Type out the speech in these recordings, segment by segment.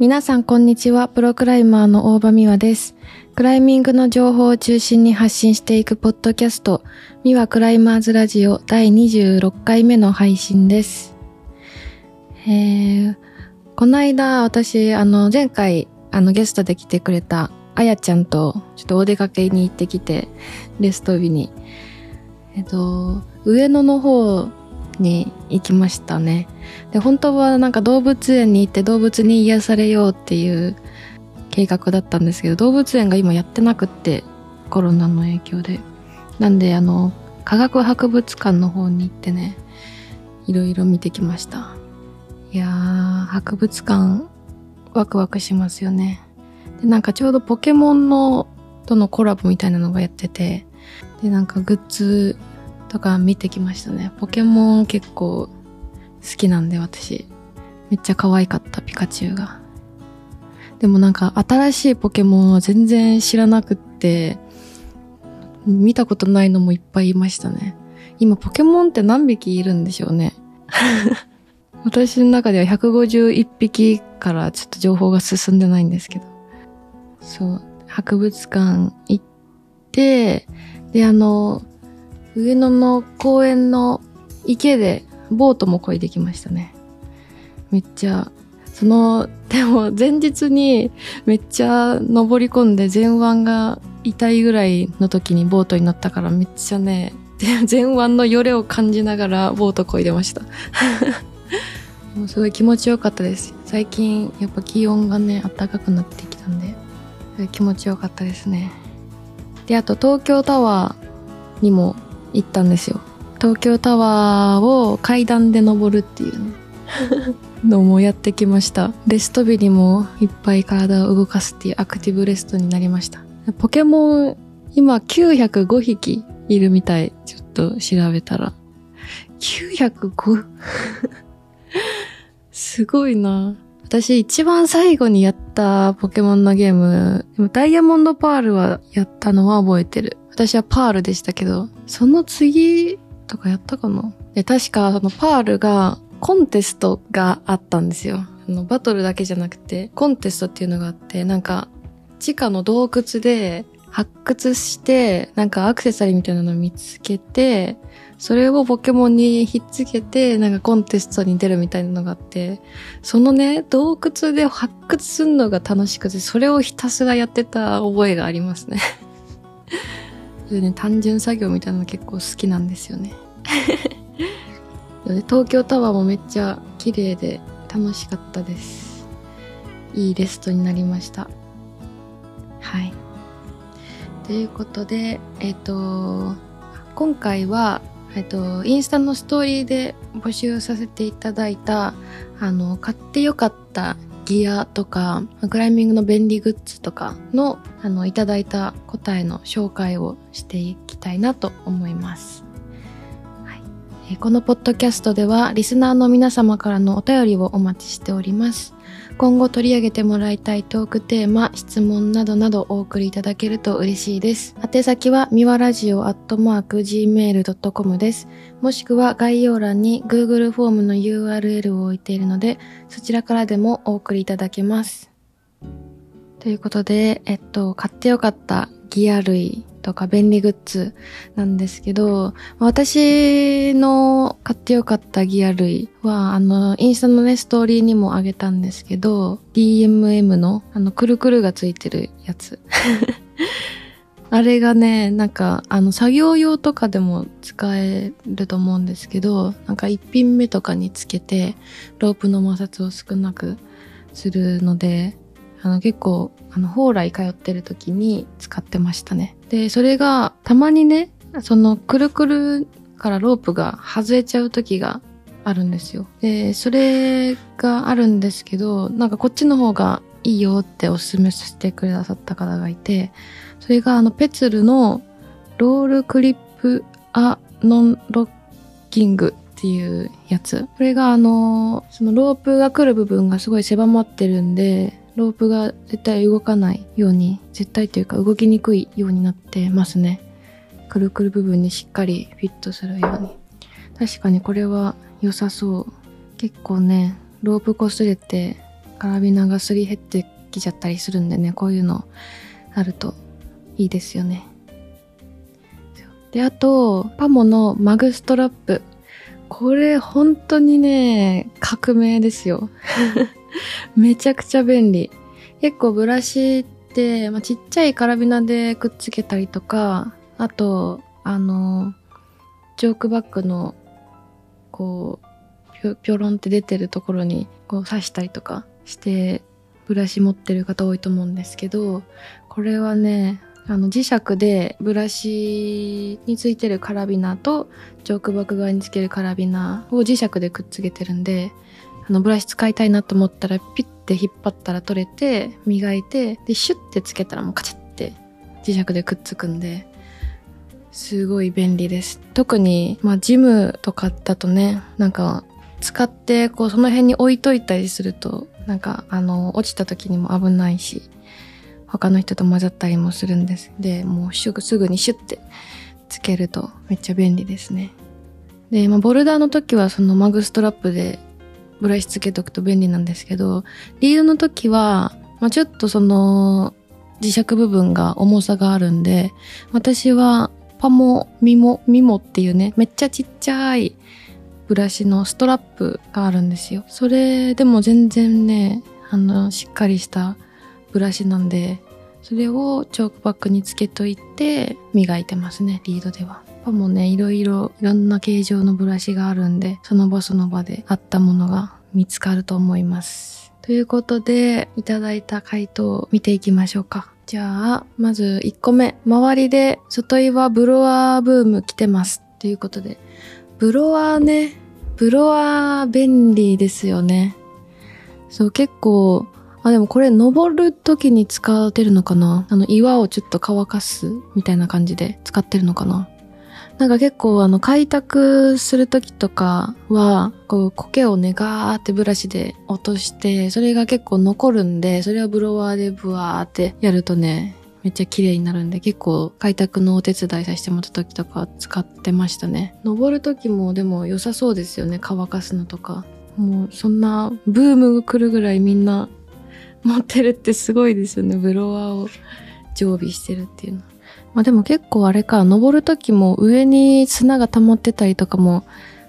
皆さんこんにちは。プロクライマーの大場美和です。クライミングの情報を中心に発信していくポッドキャスト、美和クライマーズラジオ第26回目の配信です。えー、この間私、あの、前回、あの、ゲストで来てくれたあやちゃんと、ちょっとお出かけに行ってきて、レスト日に。えっと、上野の方に行きましたね。で、本当はなんか動物園に行って動物に癒されようっていう計画だったんですけど、動物園が今やってなくって、コロナの影響で。なんで、あの、科学博物館の方に行ってね、いろいろ見てきました。いやー、博物館、ワクワクしますよね。で、なんかちょうどポケモンの、とのコラボみたいなのがやってて、で、なんかグッズとか見てきましたね。ポケモン結構好きなんで私。めっちゃ可愛かった、ピカチュウが。でもなんか新しいポケモンは全然知らなくって、見たことないのもいっぱいいましたね。今ポケモンって何匹いるんでしょうね。私の中では151匹からちょっと情報が進んでないんですけど。そう、博物館行って、で、あの、上野の公園の池でボートも漕いできましたね。めっちゃ、その、でも前日にめっちゃ登り込んで前腕が痛いぐらいの時にボートに乗ったからめっちゃね、前腕のよれを感じながらボート漕いでました。もうすごい気持ちよかったです。最近やっぱ気温がね、暖かくなってきたんで、気持ちよかったですね。で、あと東京タワーにも行ったんですよ。東京タワーを階段で登るっていうね。のもやってきました。レスト日にもいっぱい体を動かすっていうアクティブレストになりました。ポケモン、今905匹いるみたい。ちょっと調べたら。905? すごいな。私一番最後にやったポケモンのゲーム、ダイヤモンドパールはやったのは覚えてる。私はパールでしたけど、その次とかやったかな？で、確かそのパールがコンテストがあったんですよ。あの、バトルだけじゃなくて、コンテストっていうのがあって、なんか、地下の洞窟で発掘して、なんかアクセサリーみたいなのを見つけて、それをポケモンにひっつけて、なんかコンテストに出るみたいなのがあって、そのね、洞窟で発掘するのが楽しくて、それをひたすらやってた覚えがありますね。それね、単純作業みたいなの結構好きなんですよね。東京タワーもめっちゃ綺麗で楽しかったです。いいレストになりました。はい。ということで、えっ、と、今回は、えっ、と、インスタのストーリーで募集させていただいた、あの、買ってよかったギアとか、クライミングの便利グッズとかの、あの、いただいた答えの紹介をしていきたいなと思います。はい。えこのポッドキャストでは、リスナーの皆様からのお便りをお待ちしております。今後取り上げてもらいたいトークテーマ、質問などなどお送りいただけると嬉しいです。宛先は、みわラジオアットマーク gmail.com です。もしくは概要欄に Google フォームの URL を置いているので、そちらからでもお送りいただけます。ということで、えっと、買ってよかったギア類とか便利グッズなんですけど、私の買ってよかったギア類は、あの、インスタのね、ストーリーにもあげたんですけど、DMM の、あの、くるくるがついてるやつ。あれがね、なんか、あの、作業用とかでも使えると思うんですけど、なんか一品目とかにつけて、ロープの摩擦を少なくするので、あの、結構、あの、蓬莱通ってる時に使ってましたね。で、それが、たまにね、その、くるくるからロープが外れちゃう時があるんですよ。で、それがあるんですけど、なんかこっちの方がいいよってお勧めしてくださった方がいて、それがあの、ペツルのロールクリップアノンロッキングっていうやつ。これがあの、そのロープが来る部分がすごい狭まってるんで、ロープが絶対動かないように、絶対というか動きにくいようになってますね。くるくる部分にしっかりフィットするように。確かにこれは良さそう。結構ね、ロープ擦れてカラビナがすり減ってきちゃったりするんでね、こういうのあるといいですよね。で、あと、パモのマグストラップ。これ本当にね、革命ですよ。めちゃくちゃ便利。結構ブラシって、まあ、ちっちゃいカラビナでくっつけたりとか、あと、あの、ジョークバッグの、こう、ぴょ、ろんって出てるところに、こう刺したりとかして、ブラシ持ってる方多いと思うんですけど、これはね、あの磁石でブラシについてるカラビナとジョークバッグ側につけるカラビナを磁石でくっつけてるんで、あのブラシ使いたいなと思ったらピッて引っ張ったら取れて、磨いて、で、シュッてつけたらもうカチャッて磁石でくっつくんで、すごい便利です。特に、まあジムとかだとね、なんか使ってこうその辺に置いといたりすると、なんかあの落ちた時にも危ないし、他の人と混ざったりもするんです。で、もうすぐすぐにシュッてつけるとめっちゃ便利ですね。で、まあ、ボルダーの時はそのマグストラップでブラシつけとくと便利なんですけど、リードの時は、まあ、ちょっとその磁石部分が重さがあるんで、私はパモ、ミモ、ミモっていうね、めっちゃちっちゃいブラシのストラップがあるんですよ。それでも全然ね、あの、しっかりしたブラシなんで、それをチョークバッグにつけといて磨いてますね、リードでは。パもね、いろいろいろんな形状のブラシがあるんで、その場その場であったものが見つかると思います。ということで、いただいた回答を見ていきましょうか。じゃあ、まず1個目。周りで外岩ブロワーブーム来てます。ということで。ブロワーね。ブロワー便利ですよね。そう、結構、あ、でもこれ登る時に使ってるのかな？あの岩をちょっと乾かすみたいな感じで使ってるのかな？なんか結構あの開拓する時とかは、こう苔をねガーってブラシで落として、それが結構残るんで、それをブロワーでブワーってやるとね、めっちゃ綺麗になるんで、結構開拓のお手伝いさせてもらった時とか使ってましたね。登る時もでも良さそうですよね、乾かすのとか。もうそんなブームが来るぐらいみんな持ってるってすごいですよね。ブロワーを常備してるっていうの。まあでも結構あれか、登る時も上に砂が溜まってたりとかも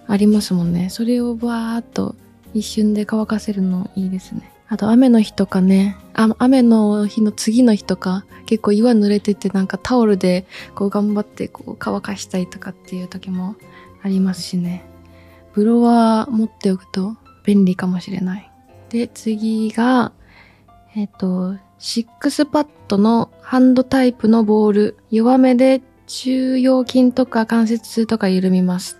ありますもんね。それをバーっと一瞬で乾かせるのいいですね。あと雨の日とかね、あ雨の日の次の日とか、結構岩濡れててなんかタオルでこう頑張ってこう乾かしたりとかっていう時もありますしね。ブロワー持っておくと便利かもしれない。で、次が、えっ、ー、と、シックスパッドのハンドタイプのボール。弱めで腸腰筋とか関節痛とか緩みます。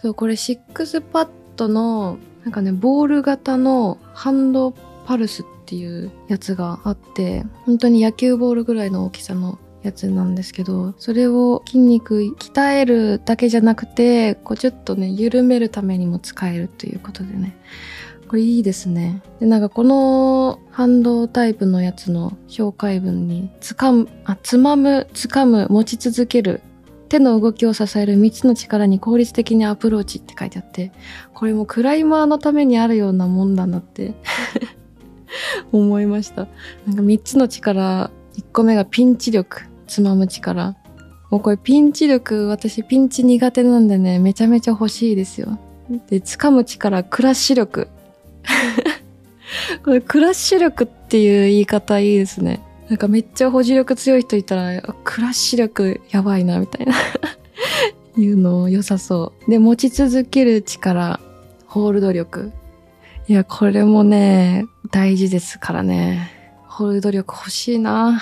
そう、これシックスパッドの、なんかね、ボール型のハンドパルスっていうやつがあって、本当に野球ボールぐらいの大きさのやつなんですけど、それを筋肉鍛えるだけじゃなくて、こうちょっとね、緩めるためにも使えるということでね。これいいですね。で、なんかこの反動タイプのやつの紹介文に、つかむ、あ、つまむ、つかむ、持ち続ける、手の動きを支える3つの力に効率的にアプローチって書いてあって、これもクライマーのためにあるようなもんだなって 思いました。なんか3つの力、1個目がピンチ力、つまむ力。もうこれピンチ力、私ピンチ苦手なんでね、めちゃめちゃ欲しいですよ。で、掴む力、クラッシュ力。これクラッシュ力っていう言い方いいですね。なんかめっちゃ保持力強い人いたら、クラッシュ力やばいな、みたいな いうの良さそう。で、持ち続ける力、ホールド力。いや、これもね、大事ですからね。ホールド力欲しいな。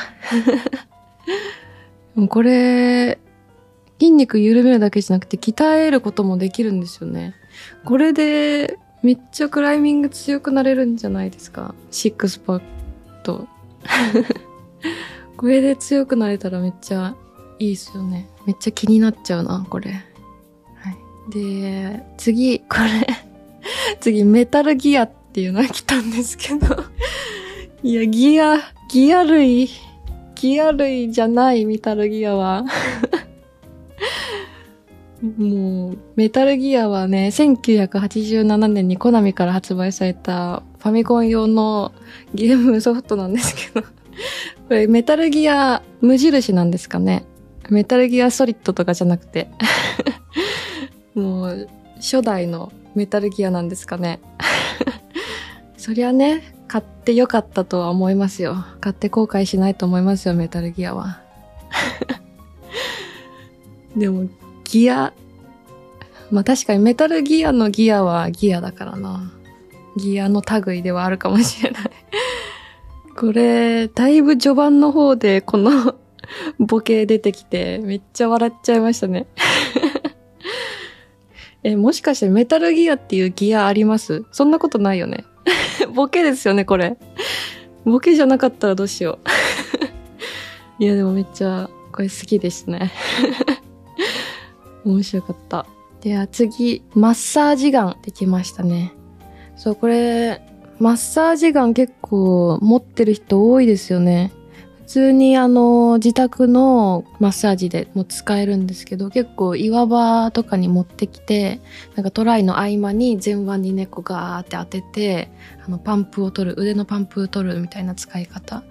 これ、筋肉緩めるだけじゃなくて鍛えることもできるんですよね。これでめっちゃクライミング強くなれるんじゃないですか？シックスパッド。これで強くなれたらめっちゃいいっすよね。めっちゃ気になっちゃうな、これ。はい。で、次、これ 次、メタルギアっていうのが来たんですけど いや、ギア、ギア類、ギア類じゃないメタルギアはもう、メタルギアはね、1987年にコナミから発売されたファミコン用のゲームソフトなんですけど、これメタルギア無印なんですかね。メタルギアソリッドとかじゃなくて。もう、初代のメタルギアなんですかね。そりゃね、買ってよかったとは思いますよ。買って後悔しないと思いますよ、メタルギアは。でも、ギア、まあ確かにメタルギアのギアはギアだからな。ギアの類ではあるかもしれない。これ、だいぶ序盤の方でこの ボケ出てきて、めっちゃ笑っちゃいましたね。え、もしかしてメタルギアっていうギアあります？そんなことないよね。ボケですよね、これ。ボケじゃなかったらどうしよう。いや、でもめっちゃ、これ好きですね。面白かった。では次、マッサージガンできましたね。そう、これ、マッサージガン結構持ってる人多いですよね。普通にあの、自宅のマッサージでも使えるんですけど、結構岩場とかに持ってきて、なんかトライの合間に前腕に猫ガーって当てて、あの、パンプを取る、腕のパンプを取るみたいな使い方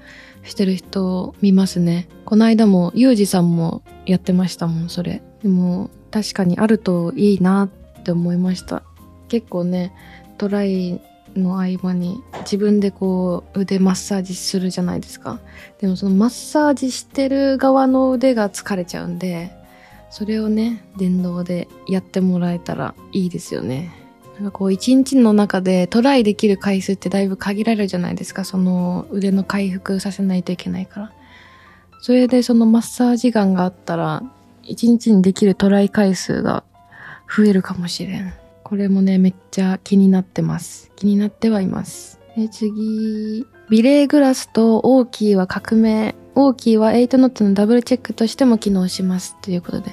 してる人見ますね。この間も、ユージさんもやってましたもん、それ。でも、確かにあるといいなって思いました。結構ね、トライの合間に自分でこう腕マッサージするじゃないですか。でもそのマッサージしてる側の腕が疲れちゃうんで、それをね、電動でやってもらえたらいいですよね。なんかこう一日の中でトライできる回数ってだいぶ限られるじゃないですか。その腕の回復させないといけないから。それでそのマッサージガンがあったら、一日にできるトライ回数が増えるかもしれん。これもね、めっちゃ気になってます。気になってはいます。で、次、ビレーグラスとオーキーは革命。オーキーは8ノットのダブルチェックとしても機能します。ということで。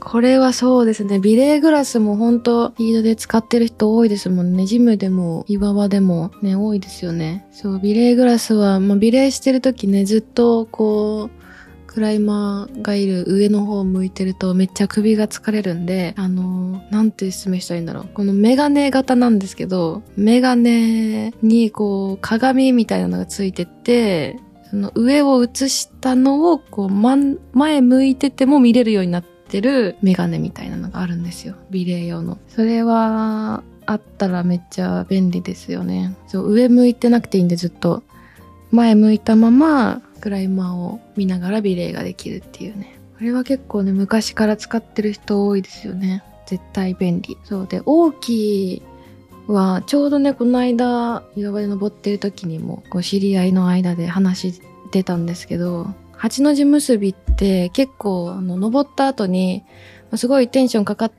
これはそうですね。ビレーグラスも本当リードで使ってる人多いですもんね。ジムでも岩場でもね、多いですよね。そう、ビレーグラスは、まあ、ビレーしてる時ね、ずっとこう、クライマーがいる上の方を向いてるとめっちゃ首が疲れるんで、あのー、なんて説明したらいいんだろう。このメガネ型なんですけど、メガネにこう鏡みたいなのがついてて、その上を映したのをこう、ま前向いてても見れるようになってるメガネみたいなのがあるんですよ。美麗用の。それは、あったらめっちゃ便利ですよね。そう、上向いてなくていいんでずっと。前向いたままクライマーを見ながら美麗ができるっていうね。これは結構ね、昔から使ってる人多いですよね。絶対便利。そうで、大きいは、ちょうどね、この間、岩場で登ってる時にも、こう、知り合いの間で話出たんですけど、八の字結びって結構、あの、登った後に、すごいテンションかかっ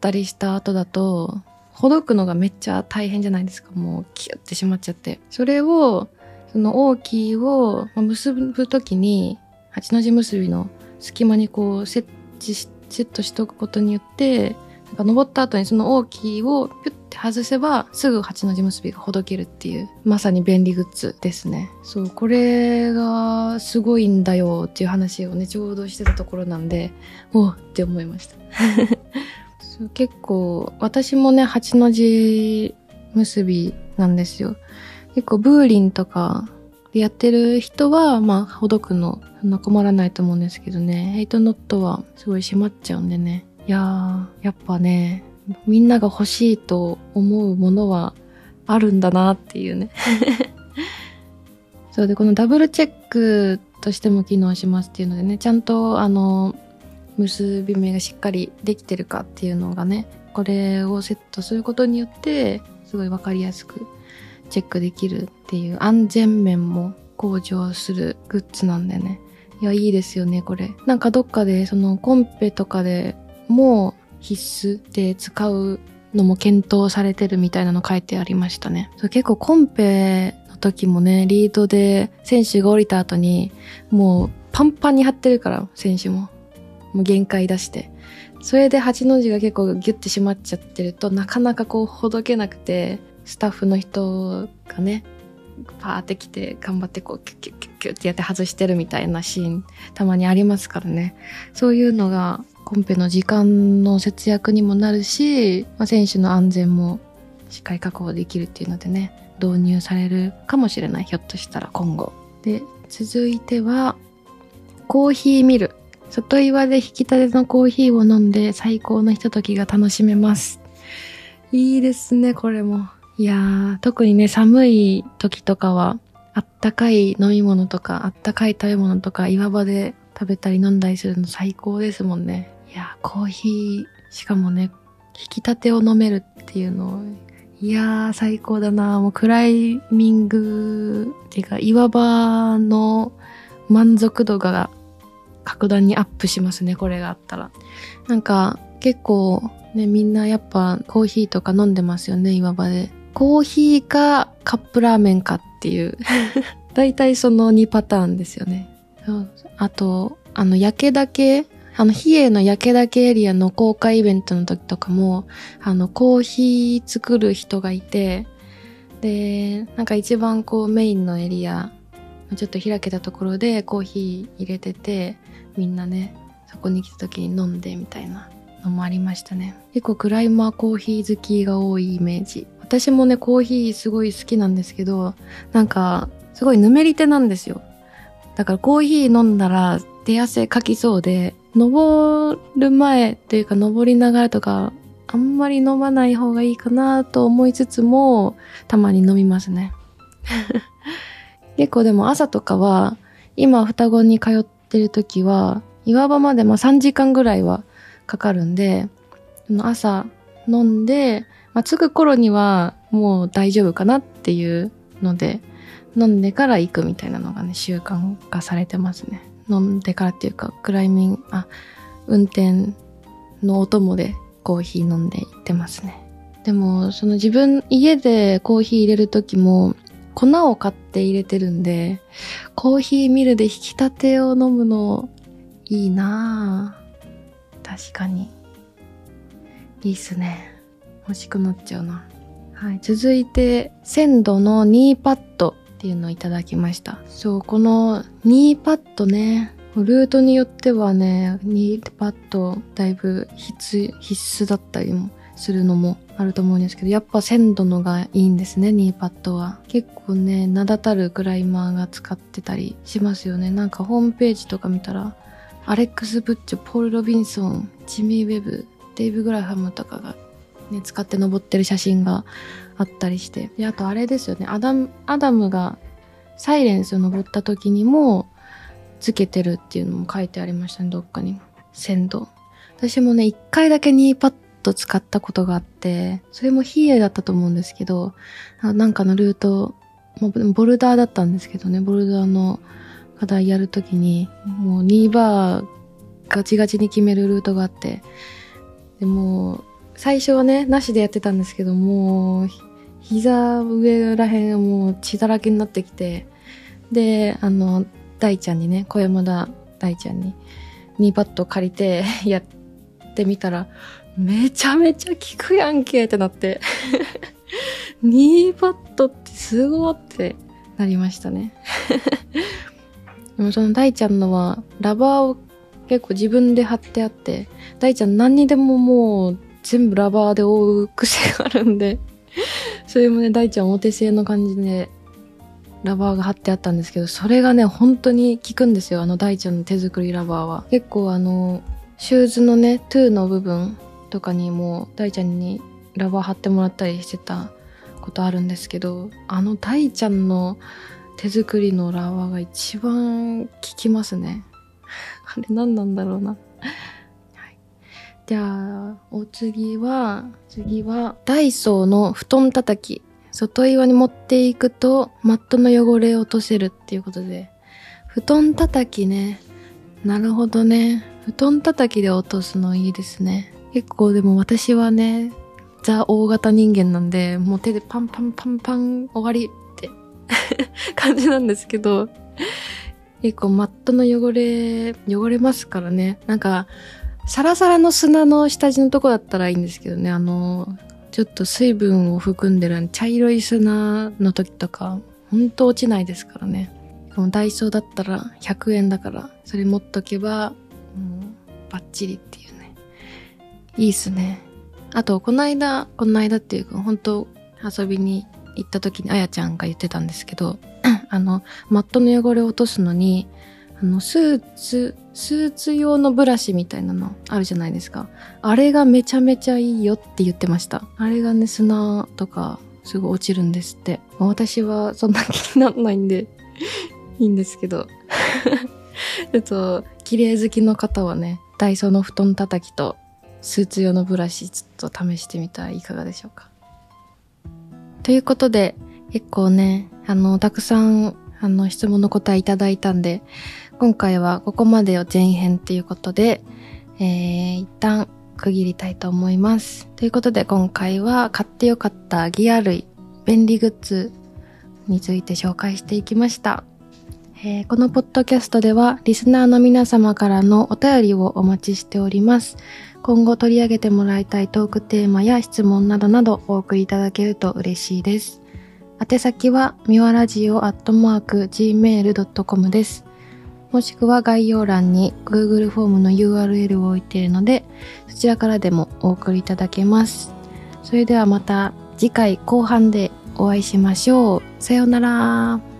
たりした後だと、ほどくのがめっちゃ大変じゃないですか。もう、キュッてしまっちゃって。それを、その大きいを結ぶときに、八の字結びの隙間にこう設置し、セットしておくことによって、なんか登った後にその大きいをピュッて外せば、すぐ八の字結びがほどけるっていう、まさに便利グッズですね。そう、これがすごいんだよっていう話をね、ちょうどしてたところなんで、おって思いました。結構、私もね、八の字結びなんですよ。結構ブーリンとかでやってる人は、まあ、ほどくの、そんな困らないと思うんですけどね、ヘイトノットはすごい閉まっちゃうんでね。いやー、やっぱね、みんなが欲しいと思うものはあるんだなっていうね。そうで、このダブルチェックとしても機能しますっていうのでね、ちゃんとあの、結び目がしっかりできてるかっていうのがね、これをセットすることによって、すごいわかりやすくチェックできるっていう安全面も向上するグッズなんでね。いや、いいですよね、これ。なんかどっかで、そのコンペとかでもう必須で使うのも検討されてるみたいなの書いてありましたね。そう結構コンペの時もね、リードで選手が降りた後に、もうパンパンに張ってるから、選手も。もう限界出して。それで8の字が結構ギュッて締まっちゃってると、なかなかこうほどけなくて、スタッフの人がね、パーって来て頑張ってこうキュッキュッキュッキュッってやって外してるみたいなシーンたまにありますからね。そういうのがコンペの時間の節約にもなるし、まあ、選手の安全もしっかり確保できるっていうのでね、導入されるかもしれない。ひょっとしたら今後。で、続いては、コーヒーミル。外岩で引き立てのコーヒーを飲んで最高のひとときが楽しめます。いいですね、これも。いやー、特にね、寒い時とかは、あったかい飲み物とか、あったかい食べ物とか、岩場で食べたり飲んだりするの最高ですもんね。いやー、コーヒー、しかもね、引き立てを飲めるっていうのを、いやー、最高だなもうクライミングっていうか、岩場の満足度が格段にアップしますね、これがあったら。なんか、結構、ね、みんなやっぱコーヒーとか飲んでますよね、岩場で。コーヒーかカップラーメンかっていう。大体その2パターンですよね。あと、あの、焼けだけ、あの、比叡の焼けだけエリアの公開イベントの時とかも、あの、コーヒー作る人がいて、で、なんか一番こうメインのエリア、ちょっと開けたところでコーヒー入れてて、みんなね、そこに来た時に飲んでみたいなのもありましたね。結構クライマーコーヒー好きが多いイメージ。私もね、コーヒーすごい好きなんですけど、なんか、すごいぬめり手なんですよ。だからコーヒー飲んだら手汗かきそうで、登る前っていうか登りながらとか、あんまり飲まない方がいいかなと思いつつも、たまに飲みますね。結構でも朝とかは、今双子に通ってる時は、岩場までま3時間ぐらいはかかるんで、朝飲んで、まあ、着く頃にはもう大丈夫かなっていうので、飲んでから行くみたいなのがね、習慣化されてますね。飲んでからっていうか、クライミング、あ、運転のお供でコーヒー飲んで行ってますね。でも、その自分、家でコーヒー入れるときも、粉を買って入れてるんで、コーヒーミルで引き立てを飲むの、いいなぁ。確かに。いいっすね。欲しくなっちゃうな。はい。続いて、鮮度のニーパッドっていうのをいただきました。そう、このニーパッドね、ルートによってはね、ニーパッドだいぶ必須だったりもするのもあると思うんですけど、やっぱ鮮度のがいいんですね、ニーパッドは。結構ね、名だたるクライマーが使ってたりしますよね。なんかホームページとか見たら、アレックス・プッチョ、ポール・ロビンソン、ジミー・ウェブ、デイブ・グラハムとかがね、使って登ってる写真があったりして。で、あとあれですよね、アダム、アダムがサイレンスを登った時にも、つけてるっていうのも書いてありましたね、どっかに。 Send。私もね、一回だけニーパッド使ったことがあって、それもヒエだったと思うんですけど、なんかのルート、ボルダーだったんですけどね、ボルダーの課題やるときに、もうニーバーガチガチに決めるルートがあって、でも、最初はね、なしでやってたんですけど、もう、膝上らへんもう血だらけになってきて、で、あの、大ちゃんにね、小山田大ちゃんに、ニーパッド借りて やってみたら、めちゃめちゃ効くやんけってなってニーパッドってすごってなりましたね。でもその大ちゃんのは、ラバーを結構自分で貼ってあって、大ちゃん何にでももう全部ラバーで覆う癖があるんで それもね、大ちゃんお手製の感じで、ラバーが貼ってあったんですけど、それがね、本当に効くんですよ、あの大ちゃんの手作りラバーは。結構あの、シューズのね、トゥーの部分とかにも、大ちゃんにラバー貼ってもらったりしてたことあるんですけど、あの大ちゃんの手作りのラバーが一番効きますね。あれ何なんだろうな。じゃあ、お次は、次は、ダイソーの布団叩き。外岩に持っていくと、マットの汚れを落とせるっていうことで。布団叩きね。なるほどね。布団叩きで落とすのいいですね。結構でも私はね、ザ大型人間なんで、もう手でパンパンパンパン終わりって 感じなんですけど、結構マットの汚れ、汚れますからね。なんか、サラサラの砂の下地のとこだったらいいんですけどね、あの、ちょっと水分を含んでる茶色い砂の時とか、ほんと落ちないですからね。ダイソーだったら100円だから、それ持っとけば、もうバッチリっていうね。いいっすね。あと、この間、この間っていうか、本当遊びに行った時にあやちゃんが言ってたんですけど、あの、マットの汚れを落とすのに、あの、スーツ、スーツ用のブラシみたいなのあるじゃないですか。あれがめちゃめちゃいいよって言ってました。あれがね、砂とかすぐ落ちるんですって。私はそんな気にならないんでいいんですけど。ちょっと、綺麗好きの方はね、ダイソーの布団叩きとスーツ用のブラシちょっと試してみたらいかがでしょうか。ということで、結構ね、あの、たくさん、あの、質問の答えいただいたんで、今回はここまでを前編っていうことで、えー、一旦区切りたいと思います。ということで今回は買ってよかったギア類、便利グッズについて紹介していきました。えー、このポッドキャストではリスナーの皆様からのお便りをお待ちしております。今後取り上げてもらいたいトークテーマや質問などなどお送りいただけると嬉しいです。宛先は、みわラジオアットマーク gmail.com です。もしくは概要欄に Google フォームの URL を置いているので、そちらからでもお送りいただけます。それではまた次回後半でお会いしましょう。さようなら。